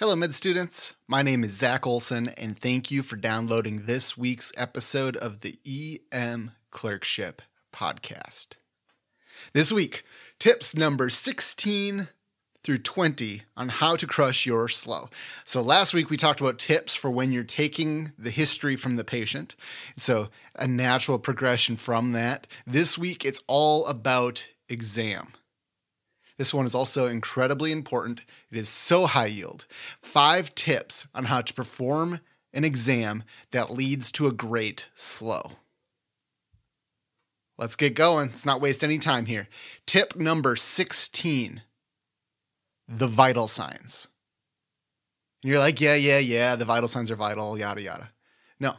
Hello, med students. My name is Zach Olson, and thank you for downloading this week's episode of the EM Clerkship Podcast. This week, tips number 16 through 20 on how to crush your SLOE. So, last week we talked about tips for when you're taking the history from the patient. So, a natural progression from that. This week, it's all about exam. This one is also incredibly important. It is so high yield. Five tips on how to perform an exam that leads to a great SLOE. Let's get going. Let's not waste any time here. Tip number 16 the vital signs. And you're like, yeah, yeah, yeah, the vital signs are vital, yada, yada. No.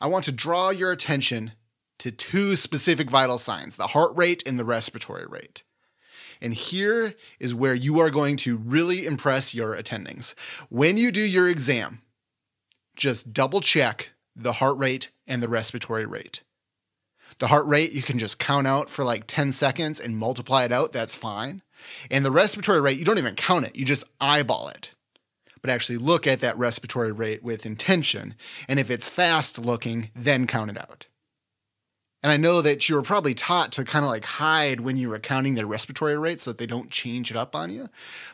I want to draw your attention to two specific vital signs the heart rate and the respiratory rate. And here is where you are going to really impress your attendings. When you do your exam, just double check the heart rate and the respiratory rate. The heart rate, you can just count out for like 10 seconds and multiply it out. That's fine. And the respiratory rate, you don't even count it, you just eyeball it. But actually look at that respiratory rate with intention. And if it's fast looking, then count it out. And I know that you were probably taught to kind of like hide when you were counting their respiratory rate so that they don't change it up on you.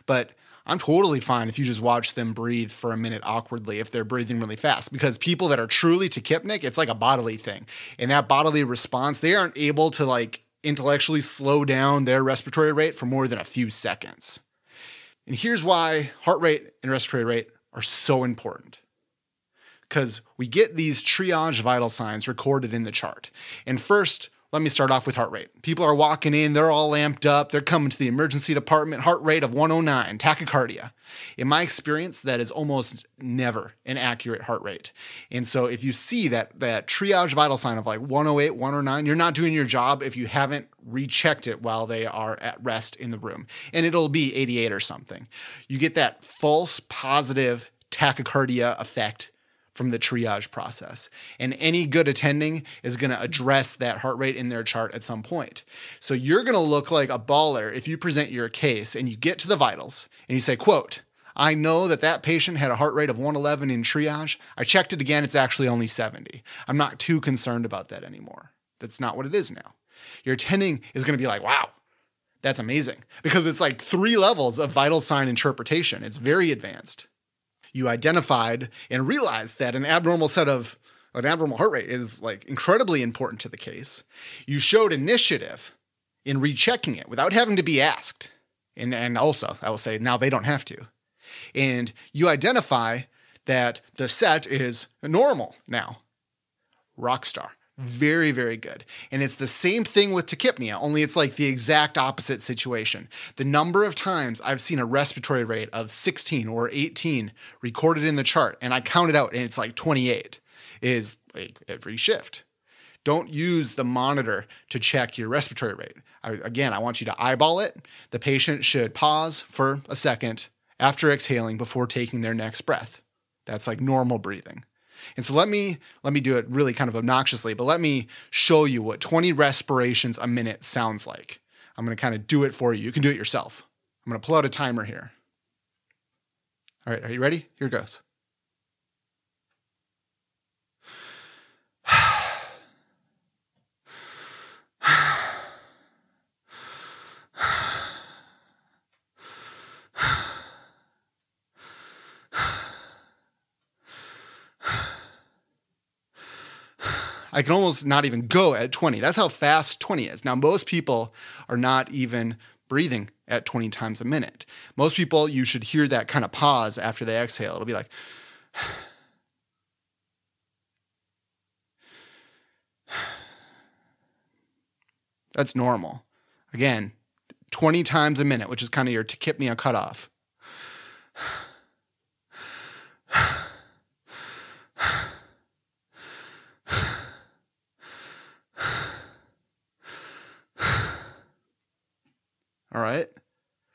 But I'm totally fine if you just watch them breathe for a minute awkwardly if they're breathing really fast. Because people that are truly tachypneic, it's like a bodily thing. And that bodily response, they aren't able to like intellectually slow down their respiratory rate for more than a few seconds. And here's why heart rate and respiratory rate are so important because we get these triage vital signs recorded in the chart. And first, let me start off with heart rate. People are walking in, they're all amped up, they're coming to the emergency department, heart rate of 109, tachycardia. In my experience, that is almost never an accurate heart rate. And so if you see that that triage vital sign of like 108, 109, you're not doing your job if you haven't rechecked it while they are at rest in the room. And it'll be 88 or something. You get that false positive tachycardia effect from the triage process. And any good attending is going to address that heart rate in their chart at some point. So you're going to look like a baller if you present your case and you get to the vitals and you say, quote, I know that that patient had a heart rate of 111 in triage. I checked it again, it's actually only 70. I'm not too concerned about that anymore. That's not what it is now. Your attending is going to be like, wow, that's amazing because it's like three levels of vital sign interpretation. It's very advanced you identified and realized that an abnormal set of an abnormal heart rate is like incredibly important to the case. You showed initiative in rechecking it without having to be asked. And, and also, I will say now they don't have to. And you identify that the set is normal now. Rockstar. Very, very good. And it's the same thing with tachypnea, only it's like the exact opposite situation. The number of times I've seen a respiratory rate of 16 or 18 recorded in the chart, and I count it out and it's like 28, is like every shift. Don't use the monitor to check your respiratory rate. I, again, I want you to eyeball it. The patient should pause for a second after exhaling before taking their next breath. That's like normal breathing. And so let me let me do it really kind of obnoxiously, but let me show you what 20 respirations a minute sounds like. I'm going to kind of do it for you. You can do it yourself. I'm going to pull out a timer here. All right, are you ready? Here goes. I can almost not even go at 20. That's how fast 20 is. Now, most people are not even breathing at 20 times a minute. Most people, you should hear that kind of pause after they exhale. It'll be like, that's normal. Again, 20 times a minute, which is kind of your tachypnea cutoff. All right.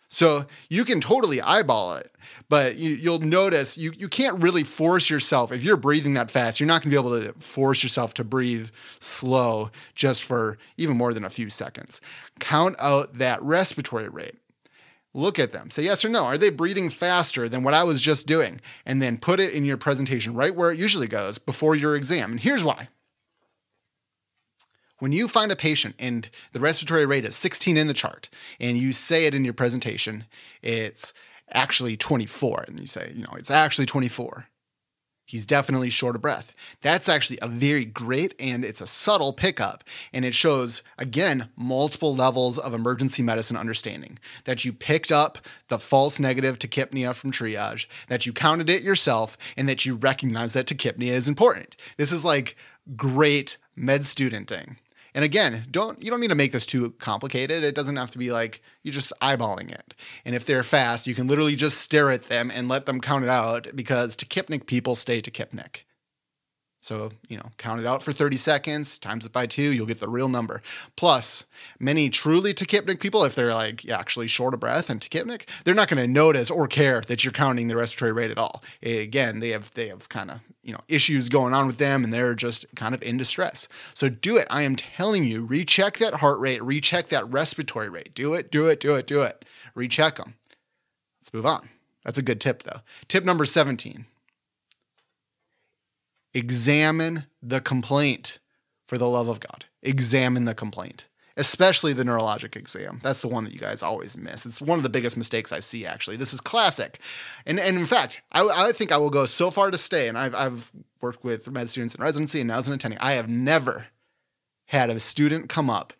So you can totally eyeball it, but you, will notice you, you can't really force yourself. If you're breathing that fast, you're not going to be able to force yourself to breathe slow just for even more than a few seconds. Count out that respiratory rate. Look at them. Say yes or no. Are they breathing faster than what I was just doing? And then put it in your presentation right where it usually goes before your exam. And here's why. When you find a patient and the respiratory rate is 16 in the chart and you say it in your presentation, it's actually 24. And you say, you know, it's actually 24 he's definitely short of breath. That's actually a very great and it's a subtle pickup. And it shows, again, multiple levels of emergency medicine understanding that you picked up the false negative tachypnea from triage, that you counted it yourself, and that you recognize that tachypnea is important. This is like great med studenting. And again, don't you don't need to make this too complicated. It doesn't have to be like you're just eyeballing it. And if they're fast, you can literally just stare at them and let them count it out because tachypneic people stay tachypneic. So, you know, count it out for 30 seconds, times it by two, you'll get the real number. Plus, many truly tachypneic people, if they're like actually short of breath and tachypneic, they're not going to notice or care that you're counting the respiratory rate at all. Again, they have they have kind of, you know, issues going on with them and they're just kind of in distress. So do it. I am telling you, recheck that heart rate, recheck that respiratory rate. Do it, do it, do it, do it. Recheck them. Let's move on. That's a good tip though. Tip number 17 examine the complaint for the love of God. Examine the complaint, especially the neurologic exam. That's the one that you guys always miss. It's one of the biggest mistakes I see, actually. This is classic. And, and in fact, I, I think I will go so far to stay, and I've, I've worked with med students in residency and now as an attending. I have never had a student come up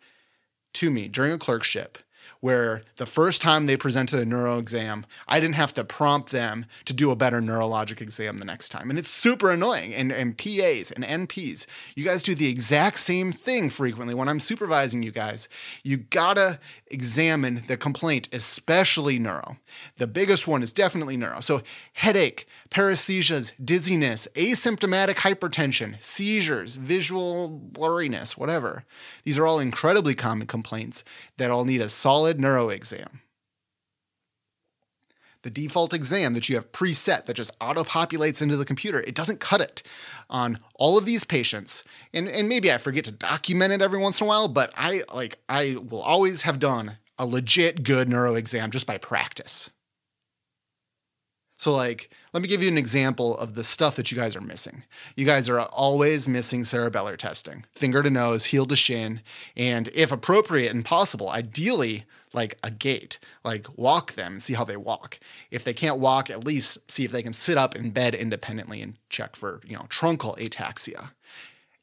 to me during a clerkship where the first time they presented a neuro exam, I didn't have to prompt them to do a better neurologic exam the next time. And it's super annoying. And, and PAs and NPs, you guys do the exact same thing frequently when I'm supervising you guys. You gotta examine the complaint, especially neuro. The biggest one is definitely neuro. So, headache, paresthesias, dizziness, asymptomatic hypertension, seizures, visual blurriness, whatever. These are all incredibly common complaints that all need a solid neuro exam. The default exam that you have preset that just auto populates into the computer, it doesn't cut it on all of these patients. And, and maybe I forget to document it every once in a while, but I like I will always have done a legit good neuro exam just by practice. So, like, let me give you an example of the stuff that you guys are missing. You guys are always missing cerebellar testing, finger to nose, heel to shin, and if appropriate and possible, ideally, like a gait, like walk them and see how they walk. If they can't walk, at least see if they can sit up in bed independently and check for, you know, truncal ataxia.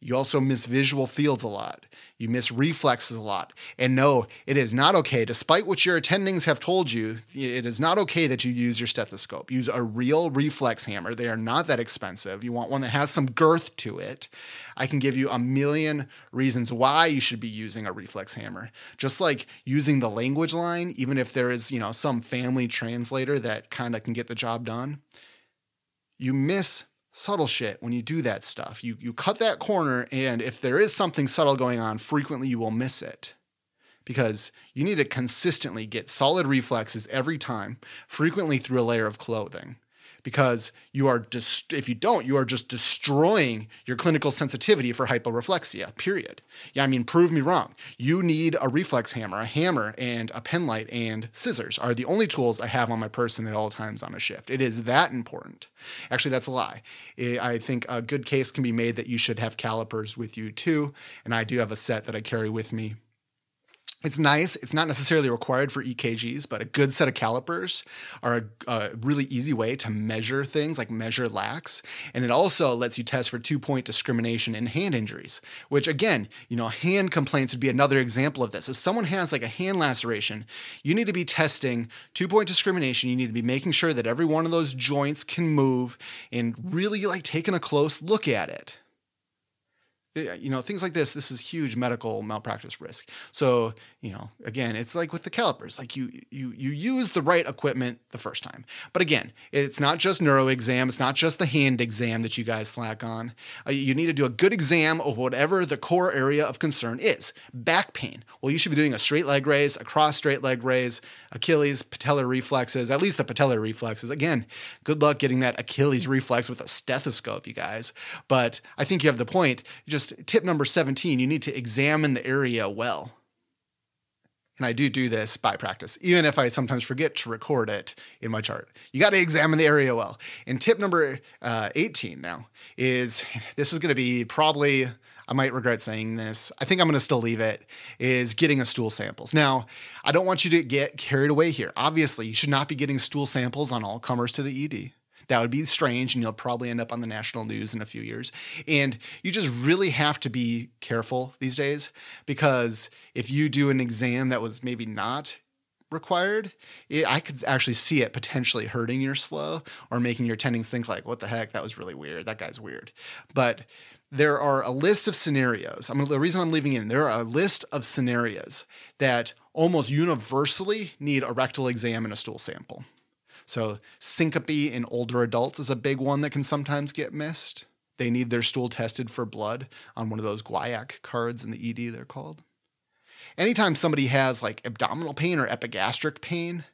You also miss visual fields a lot. You miss reflexes a lot. And no, it is not okay, despite what your attendings have told you, it is not okay that you use your stethoscope. Use a real reflex hammer. They are not that expensive. You want one that has some girth to it. I can give you a million reasons why you should be using a reflex hammer. Just like using the language line, even if there is, you know, some family translator that kind of can get the job done. You miss subtle shit when you do that stuff. You you cut that corner and if there is something subtle going on, frequently you will miss it. Because you need to consistently get solid reflexes every time, frequently through a layer of clothing because you are dist- if you don't, you are just destroying your clinical sensitivity for hyporeflexia. Period. Yeah, I mean, prove me wrong. You need a reflex hammer, a hammer, and a pen light and scissors are the only tools I have on my person at all times on a shift. It is that important. Actually, that's a lie. I think a good case can be made that you should have calipers with you too, and I do have a set that I carry with me it's nice. It's not necessarily required for EKGs, but a good set of calipers are a, a, really easy way to measure things like measure lax. And it also lets you test for two point discrimination in hand injuries, which again, you know, hand complaints would be another example of this. If someone has like a hand laceration, you need to be testing two point discrimination. You need to be making sure that every one of those joints can move and really like taking a close look at it you know things like this this is huge medical malpractice risk. So you know again it's like with the calipers like you you you use the right equipment the first time. But again it's not just neuro exam it's not just the hand exam that you guys slack on. Uh, you need to do a good exam of whatever the core area of concern is. Back pain. Well you should be doing a straight leg raise a cross straight leg raise achilles patellar reflexes at least the patellar reflexes. Again good luck getting that achilles reflex with a stethoscope you guys. But i think you have the point. Just tip number 17 you need to examine the area well and I do do this by practice, even if I sometimes forget to record it in my chart. You got to examine the area well. And tip number uh, 18 now is this is going to be probably, I might regret saying this. I think I'm going to still leave it, is getting a stool samples. Now, I don't want you to get carried away here. Obviously, you should not be getting stool samples on all comers to the ED. That would be strange, and you'll probably end up on the national news in a few years. And you just really have to be careful these days because if you do an exam that was maybe not required, it, I could actually see it potentially hurting your SLOE or making your attendings think like, "What the heck? That was really weird. That guy's weird." But there are a list of scenarios. I mean, the reason I'm leaving in there are a list of scenarios that almost universally need a rectal exam and a stool sample. So, syncope in older adults is a big one that can sometimes get missed. They need their stool tested for blood on one of those guaiac cards in the ED, they're called. Anytime somebody has like abdominal pain or epigastric pain,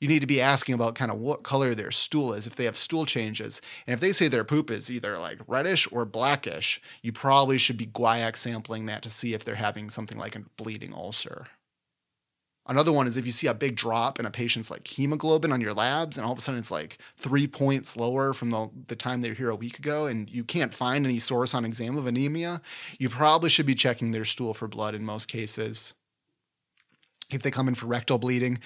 you need to be asking about kind of what color their stool is if they have stool changes. And if they say their poop is either like reddish or blackish, you probably should be guaiac sampling that to see if they're having something like a bleeding ulcer. Another one is if you see a big drop in a patient's like hemoglobin on your labs, and all of a sudden it's like three points lower from the, the time they were here a week ago, and you can't find any source on exam of anemia, you probably should be checking their stool for blood in most cases. If they come in for rectal bleeding,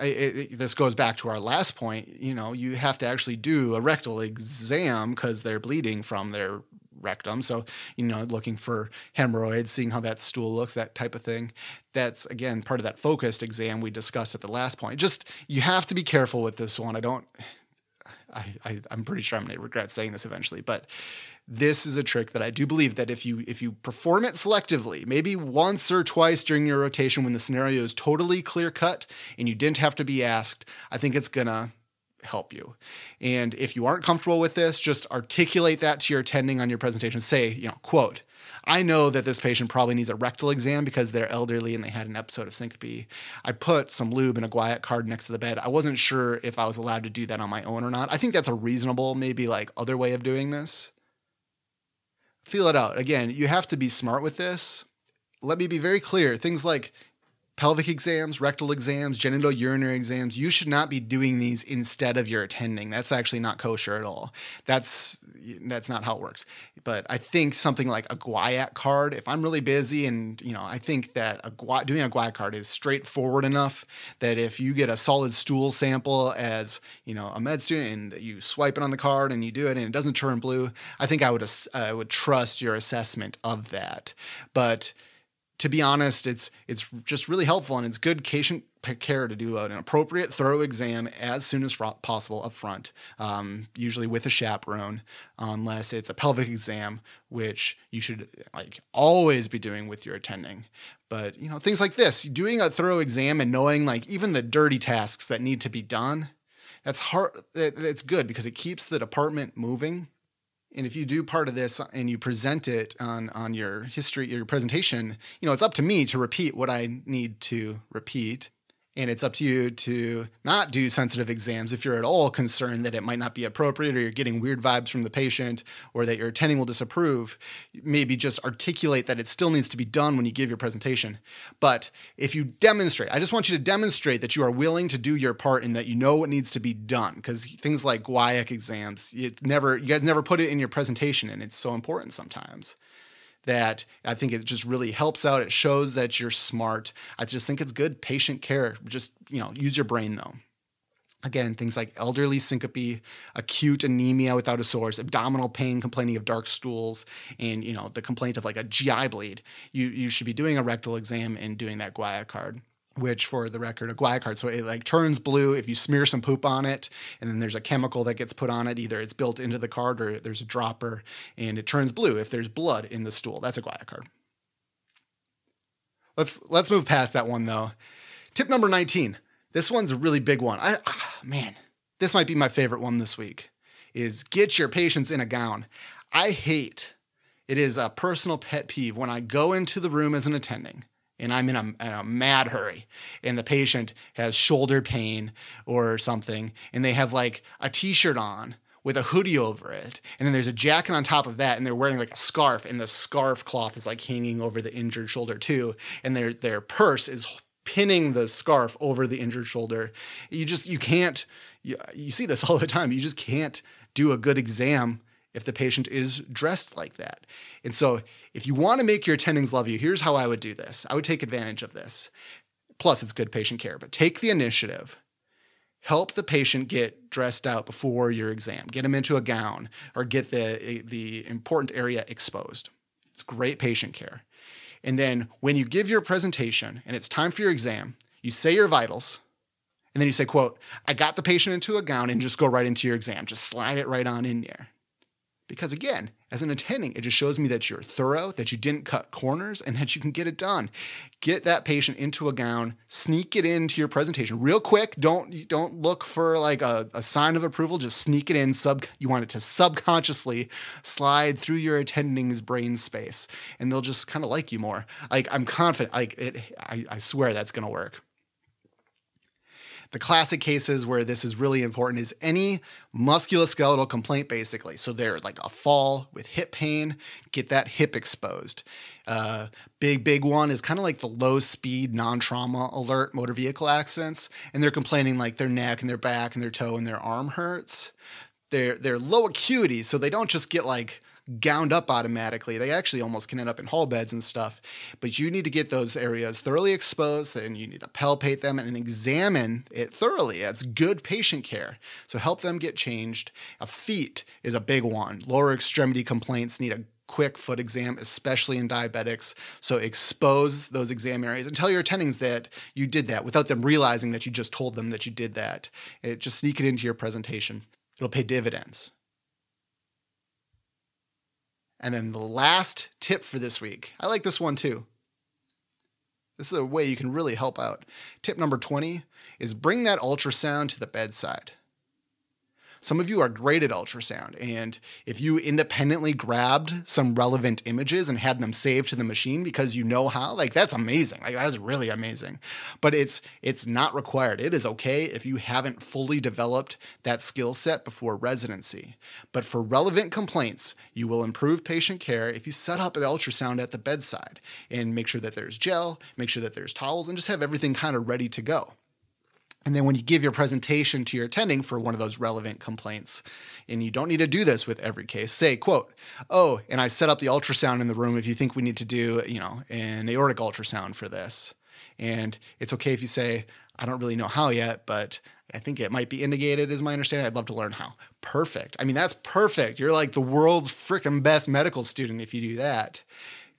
it, it, this goes back to our last point. You know, you have to actually do a rectal exam because they're bleeding from their rectum. So, you know, looking for hemorrhoids, seeing how that stool looks, that type of thing. That's again part of that focused exam we discussed at the last point. Just you have to be careful with this one. I don't I, I am pretty sure I'm gonna regret saying this eventually, but this is a trick that I do believe that if you if you perform it selectively, maybe once or twice during your rotation when the scenario is totally clear cut and you didn't have to be asked, I think it's gonna help you. And if you aren't comfortable with this, just articulate that to your attending on your presentation. Say, you know, quote, I know that this patient probably needs a rectal exam because they're elderly and they had an episode of syncope. I put some lube in a guaiac card next to the bed. I wasn't sure if I was allowed to do that on my own or not. I think that's a reasonable, maybe like other way of doing this. Feel it out. Again, you have to be smart with this. Let me be very clear. Things like pelvic exams, rectal exams, genital urinary exams, you should not be doing these instead of your attending. That's actually not kosher at all. That's that's not how it works. But I think something like a guaiac card, if I'm really busy and you know, I think that a doing a guaiac card is straightforward enough that if you get a solid stool sample as, you know, a med student and you swipe it on the card and you do it and it doesn't turn blue, I think I would I would trust your assessment of that. But to be honest, it's it's just really helpful and it's good patient care to do an appropriate, thorough exam as soon as possible up front, um, usually with a chaperone, unless it's a pelvic exam, which you should like always be doing with your attending. But you know things like this, doing a thorough exam and knowing like even the dirty tasks that need to be done, that's hard. It's good because it keeps the department moving and if you do part of this and you present it on on your history your presentation you know it's up to me to repeat what i need to repeat and it's up to you to not do sensitive exams if you're at all concerned that it might not be appropriate or you're getting weird vibes from the patient or that your attending will disapprove. Maybe just articulate that it still needs to be done when you give your presentation. But if you demonstrate, I just want you to demonstrate that you are willing to do your part and that you know what needs to be done. Because things like guaiac exams, it never, you guys never put it in your presentation, and it's so important sometimes that I think it just really helps out. It shows that you're smart. I just think it's good patient care. Just, you know, use your brain though. Again, things like elderly syncope, acute anemia without a source, abdominal pain, complaining of dark stools, and you know the complaint of like a GI bleed. You you should be doing a rectal exam and doing that guaiac card which for the record, a guaiac card. So it like turns blue if you smear some poop on it, and then there's a chemical that gets put on it. Either it's built into the card or there's a dropper, and it turns blue if there's blood in the stool. That's a guaiac card. Let's let's move past that one though. Tip number 19. This one's a really big one. I, ah, man, this might be my favorite one this week. Is get your patients in a gown. I hate. It is a personal pet peeve when I go into the room as an attending and I'm in a, in a, mad hurry, and the patient has shoulder pain or something, and they have like a t shirt on with a hoodie over it, and then there's a jacket on top of that, and they're wearing like a scarf, and the scarf cloth is like hanging over the injured shoulder too, and their their purse is pinning the scarf over the injured shoulder. You just you can't you, you see this all the time. You just can't do a good exam if the patient is dressed like that. And so, if you want to make your attendings love you, here's how I would do this. I would take advantage of this. Plus, it's good patient care, but take the initiative. Help the patient get dressed out before your exam. Get them into a gown or get the, the important area exposed. It's great patient care. And then when you give your presentation and it's time for your exam, you say your vitals, and then you say, quote, I got the patient into a gown and just go right into your exam. Just slide it right on in there. Because again, as an attending, it just shows me that you're thorough, that you didn't cut corners, and that you can get it done. Get that patient into a gown, sneak it into your presentation real quick. Don't don't look for like a, a sign of approval. Just sneak it in. Sub you want it to subconsciously slide through your attending's brain space, and they'll just kind of like you more. Like I'm confident. Like it, I, I swear that's gonna work. The classic cases where this is really important is any musculoskeletal complaint, basically. So they're like a fall with hip pain, get that hip exposed. Uh, big, big one is kind of like the low speed, non trauma alert motor vehicle accidents. And they're complaining like their neck and their back and their toe and their arm hurts. They're, they're low acuity, so they don't just get like gowned up automatically. They actually almost can end up in hall beds and stuff. But you need to get those areas thoroughly exposed and you need to palpate them and examine it thoroughly. That's good patient care. So help them get changed. A feet is a big one. Lower extremity complaints need a quick foot exam, especially in diabetics. So expose those exam areas and tell your attendings that you did that without them realizing that you just told them that you did that. It, just sneak it into your presentation. It'll pay dividends. And then the last tip for this week, I like this one too. This is a way you can really help out. Tip number 20 is bring that ultrasound to the bedside. Some of you are great at ultrasound, and if you independently grabbed some relevant images and had them saved to the machine because you know how, like that's amazing. Like that's really amazing. But it's it's not required. It is okay if you haven't fully developed that skill set before residency. But for relevant complaints, you will improve patient care if you set up an ultrasound at the bedside and make sure that there's gel, make sure that there's towels, and just have everything kind of ready to go. And then when you give your presentation to your attending for one of those relevant complaints, and you don't need to do this with every case, say, quote, oh, and I set up the ultrasound in the room if you think we need to do, you know, an aortic ultrasound for this. And it's okay if you say, I don't really know how yet, but I think it might be indicated, is my understanding. I'd love to learn how. Perfect. I mean, that's perfect. You're like the world's freaking best medical student if you do that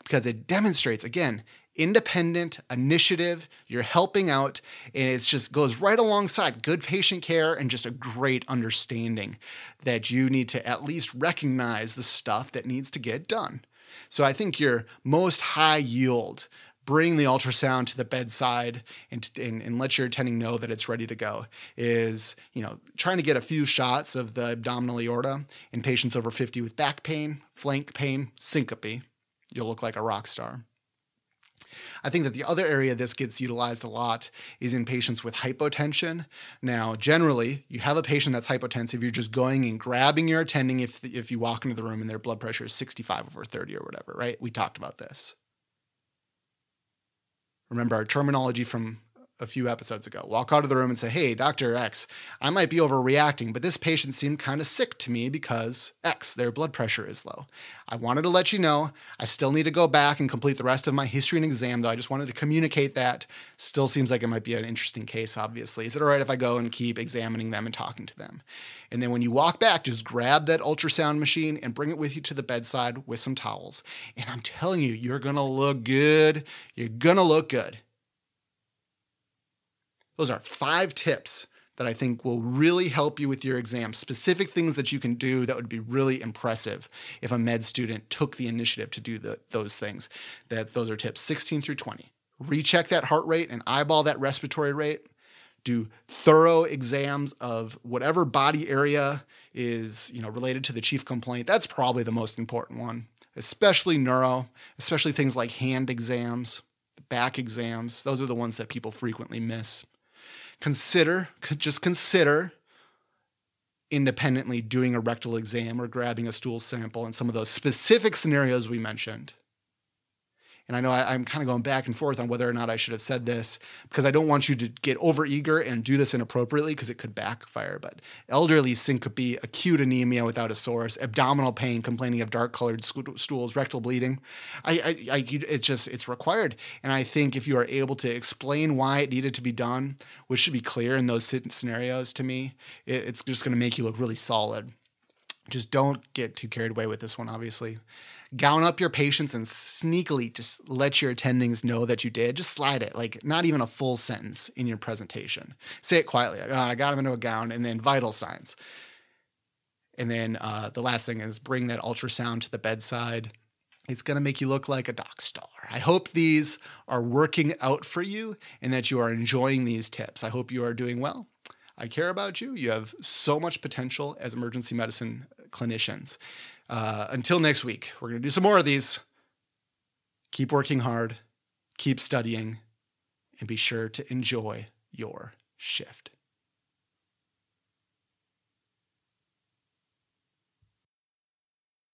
because it demonstrates, again, independent initiative. You're helping out, and it just goes right alongside good patient care and just a great understanding that you need to at least recognize the stuff that needs to get done. So I think your most high yield bring the ultrasound to the bedside and, and, and, let your attending know that it's ready to go is you know trying to get a few shots of the abdominal aorta in patients over 50 with back pain flank pain syncope you'll look like a rock star I think that the other area this gets utilized a lot is in patients with hypotension. Now, generally, you have a patient that's hypotensive, you're just going and grabbing your attending if, if you walk into the room and their blood pressure is 65 over 30 or whatever, right? We talked about this. Remember our terminology from a few episodes ago. Walk out of the room and say, Hey, Dr. X, I might be overreacting, but this patient seemed kind of sick to me because X, their blood pressure is low. I wanted to let you know I still need to go back and complete the rest of my history and exam, though. I just wanted to communicate that. Still seems like it might be an interesting case, obviously. Is it all right if I go and keep examining them and talking to them? And then when you walk back, just grab that ultrasound machine and bring it with you to the bedside with some towels. And I'm telling you, you're gonna look good. You're gonna look good. Those are five tips that I think will really help you with your exam. Specific things that you can do that would be really impressive if a med student took the initiative to do the, those things. That those are tips 16 through 20. Recheck that heart rate and eyeball that respiratory rate. Do thorough exams of whatever body area is, you know, related to the chief complaint. That's probably the most important one, especially neuro, especially things like hand exams, back exams. Those are the ones that people frequently miss consider, just consider independently doing a rectal exam or grabbing a stool sample in some of those specific scenarios we mentioned. And I know I, am kind of going back and forth on whether or not I should have said this because I don't want you to get overeager and do this inappropriately because it could backfire. But elderly syncope, acute anemia without a source, abdominal pain, complaining of dark colored stools, rectal bleeding. I, I, I, it's just, it's required. And I think if you are able to explain why it needed to be done, which should be clear in those scenarios to me, it, it's just going to make you look really solid. Just don't get too carried away with this one, obviously gown up your patients and sneakily just let your attendings know that you did. Just slide it, like not even a full sentence in your presentation. Say it quietly. Like, oh, I got them into a gown, and then vital signs. And then uh, the last thing is bring that ultrasound to the bedside. It's going to make you look like a doc star. I hope these are working out for you and that you are enjoying these tips. I hope you are doing well. I care about you. You have so much potential as emergency medicine clinicians. Uh, until next week, we're going to do some more of these. Keep working hard, keep studying, and be sure to enjoy your shift.